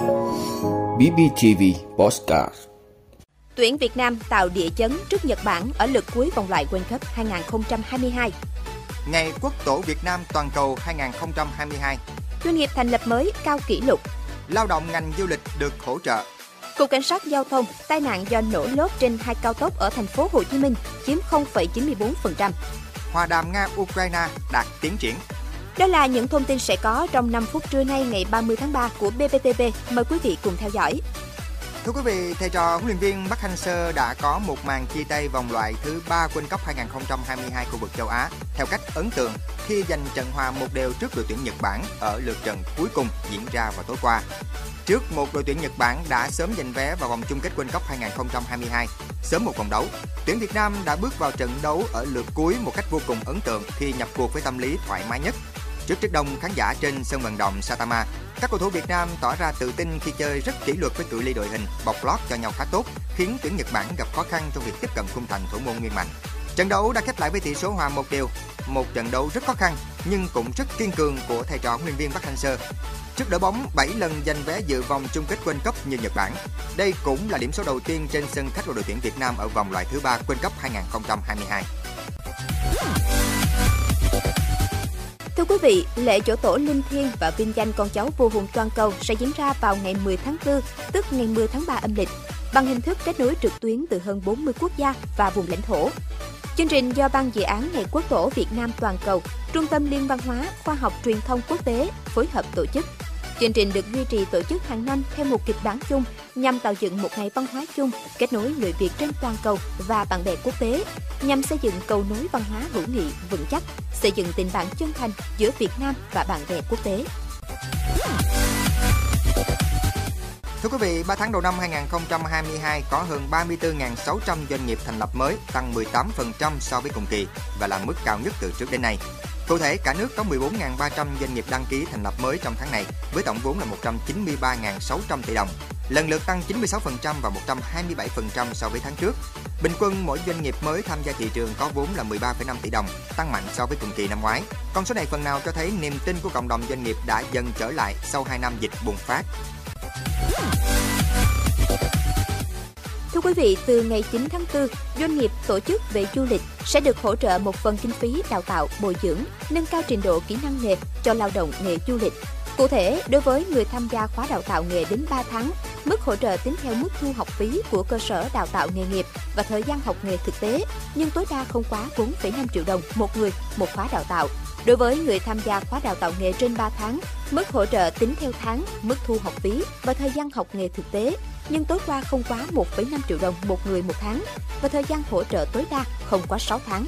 BBTV Postcard Tuyển Việt Nam tạo địa chấn trước Nhật Bản ở lượt cuối vòng loại World Cup 2022. Ngày Quốc tổ Việt Nam toàn cầu 2022. Doanh nghiệp thành lập mới cao kỷ lục. Lao động ngành du lịch được hỗ trợ. Cục Cảnh sát Giao thông tai nạn do nổ lốp trên hai cao tốc ở thành phố Hồ Chí Minh chiếm 0,94%. Hòa đàm Nga-Ukraine đạt tiến triển. Đó là những thông tin sẽ có trong 5 phút trưa nay ngày 30 tháng 3 của BBTV. Mời quý vị cùng theo dõi. Thưa quý vị, thầy trò huấn luyện viên Park Hang-seo đã có một màn chia tay vòng loại thứ 3 World Cup 2022 khu vực châu Á theo cách ấn tượng khi giành trận hòa một đều trước đội tuyển Nhật Bản ở lượt trận cuối cùng diễn ra vào tối qua. Trước một đội tuyển Nhật Bản đã sớm giành vé vào vòng chung kết World Cup 2022, sớm một vòng đấu, tuyển Việt Nam đã bước vào trận đấu ở lượt cuối một cách vô cùng ấn tượng khi nhập cuộc với tâm lý thoải mái nhất. Trước rất đông khán giả trên sân vận động Satama, các cầu thủ Việt Nam tỏ ra tự tin khi chơi rất kỷ luật với cự ly đội hình, bọc lót cho nhau khá tốt, khiến tuyển Nhật Bản gặp khó khăn trong việc tiếp cận khung thành thủ môn Nguyên Mạnh. Trận đấu đã khép lại với tỷ số hòa một đều, một trận đấu rất khó khăn nhưng cũng rất kiên cường của thầy trò huấn luyện viên Park Hang-seo. Trước đội bóng 7 lần giành vé dự vòng chung kết World Cup như Nhật Bản. Đây cũng là điểm số đầu tiên trên sân khách của đội tuyển Việt Nam ở vòng loại thứ ba World Cup 2022. Thưa quý vị, lễ dỗ tổ linh thiêng và vinh danh con cháu vua hùng toàn cầu sẽ diễn ra vào ngày 10 tháng 4, tức ngày 10 tháng 3 âm lịch, bằng hình thức kết nối trực tuyến từ hơn 40 quốc gia và vùng lãnh thổ. Chương trình do Ban dự án Ngày Quốc tổ Việt Nam toàn cầu, Trung tâm Liên văn hóa, Khoa học Truyền thông Quốc tế phối hợp tổ chức. Chương trình được duy trì tổ chức hàng năm theo một kịch bản chung nhằm tạo dựng một ngày văn hóa chung, kết nối người Việt trên toàn cầu và bạn bè quốc tế, nhằm xây dựng cầu nối văn hóa hữu nghị vững chắc, xây dựng tình bạn chân thành giữa Việt Nam và bạn bè quốc tế. Thưa quý vị, 3 tháng đầu năm 2022 có hơn 34.600 doanh nghiệp thành lập mới, tăng 18% so với cùng kỳ và là mức cao nhất từ trước đến nay. Cụ thể, cả nước có 14.300 doanh nghiệp đăng ký thành lập mới trong tháng này với tổng vốn là 193.600 tỷ đồng, lần lượt tăng 96% và 127% so với tháng trước. Bình quân mỗi doanh nghiệp mới tham gia thị trường có vốn là 13,5 tỷ đồng, tăng mạnh so với cùng kỳ năm ngoái. Con số này phần nào cho thấy niềm tin của cộng đồng doanh nghiệp đã dần trở lại sau 2 năm dịch bùng phát. Thưa quý vị, từ ngày 9 tháng 4, doanh nghiệp tổ chức về du lịch sẽ được hỗ trợ một phần kinh phí đào tạo, bồi dưỡng, nâng cao trình độ kỹ năng nghề cho lao động nghề du lịch. Cụ thể, đối với người tham gia khóa đào tạo nghề đến 3 tháng, mức hỗ trợ tính theo mức thu học phí của cơ sở đào tạo nghề nghiệp và thời gian học nghề thực tế, nhưng tối đa không quá 4,5 triệu đồng một người một khóa đào tạo. Đối với người tham gia khóa đào tạo nghề trên 3 tháng, mức hỗ trợ tính theo tháng, mức thu học phí và thời gian học nghề thực tế, nhưng tối qua không quá 1,5 triệu đồng một người một tháng và thời gian hỗ trợ tối đa không quá 6 tháng.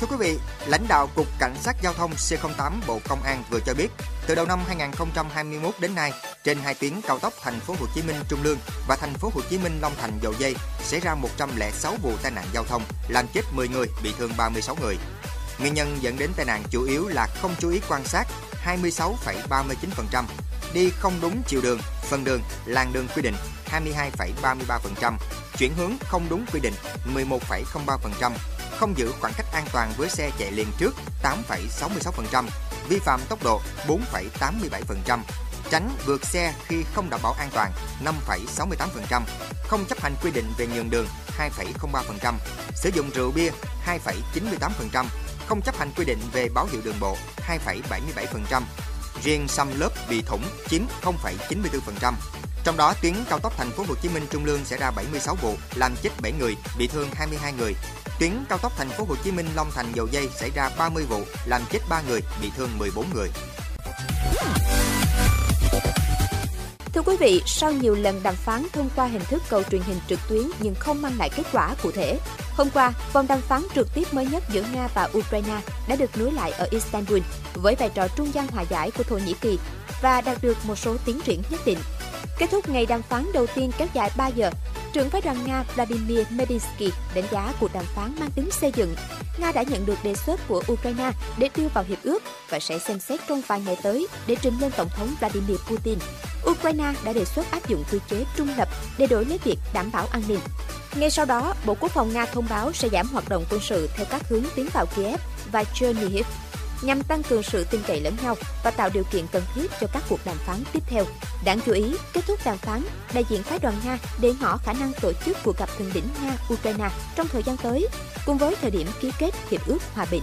Thưa quý vị, lãnh đạo Cục Cảnh sát Giao thông C08 Bộ Công an vừa cho biết, từ đầu năm 2021 đến nay, trên hai tuyến cao tốc Thành phố Hồ Chí Minh Trung Lương và Thành phố Hồ Chí Minh Long Thành Dầu Dây xảy ra 106 vụ tai nạn giao thông, làm chết 10 người, bị thương 36 người. Nguyên nhân dẫn đến tai nạn chủ yếu là không chú ý quan sát 26,39%, đi không đúng chiều đường, phần đường, làn đường quy định 22,33%, chuyển hướng không đúng quy định 11,03%, không giữ khoảng cách an toàn với xe chạy liền trước 8,66%, vi phạm tốc độ 4,87%, tránh vượt xe khi không đảm bảo an toàn 5,68%, không chấp hành quy định về nhường đường 2,03%, sử dụng rượu bia 2,98%, không chấp hành quy định về báo hiệu đường bộ 2,77%, riêng xăm lớp bị thủng chiếm 0,94%. Trong đó, tuyến cao tốc Thành phố Hồ Chí Minh Trung Lương xảy ra 76 vụ, làm chết 7 người, bị thương 22 người. Tuyến cao tốc Thành phố Hồ Chí Minh Long Thành Dầu Dây xảy ra 30 vụ, làm chết 3 người, bị thương 14 người. Thưa quý vị, sau nhiều lần đàm phán thông qua hình thức cầu truyền hình trực tuyến nhưng không mang lại kết quả cụ thể, hôm qua, vòng đàm phán trực tiếp mới nhất giữa Nga và Ukraine đã được nối lại ở Istanbul với vai trò trung gian hòa giải của Thổ Nhĩ Kỳ và đạt được một số tiến triển nhất định. Kết thúc ngày đàm phán đầu tiên kéo dài 3 giờ, trưởng phái đoàn Nga Vladimir Medinsky đánh giá cuộc đàm phán mang tính xây dựng. Nga đã nhận được đề xuất của Ukraine để đưa vào hiệp ước và sẽ xem xét trong vài ngày tới để trình lên Tổng thống Vladimir Putin. Ukraine đã đề xuất áp dụng quy chế trung lập để đổi lấy việc đảm bảo an ninh. Ngay sau đó, Bộ Quốc phòng Nga thông báo sẽ giảm hoạt động quân sự theo các hướng tiến vào Kiev và Chernihiv. nhằm tăng cường sự tin cậy lẫn nhau và tạo điều kiện cần thiết cho các cuộc đàm phán tiếp theo. Đáng chú ý, kết thúc đàm phán, đại diện phái đoàn Nga để ngỏ khả năng tổ chức cuộc gặp thượng đỉnh Nga-Ukraine trong thời gian tới, cùng với thời điểm ký kết hiệp ước hòa bình.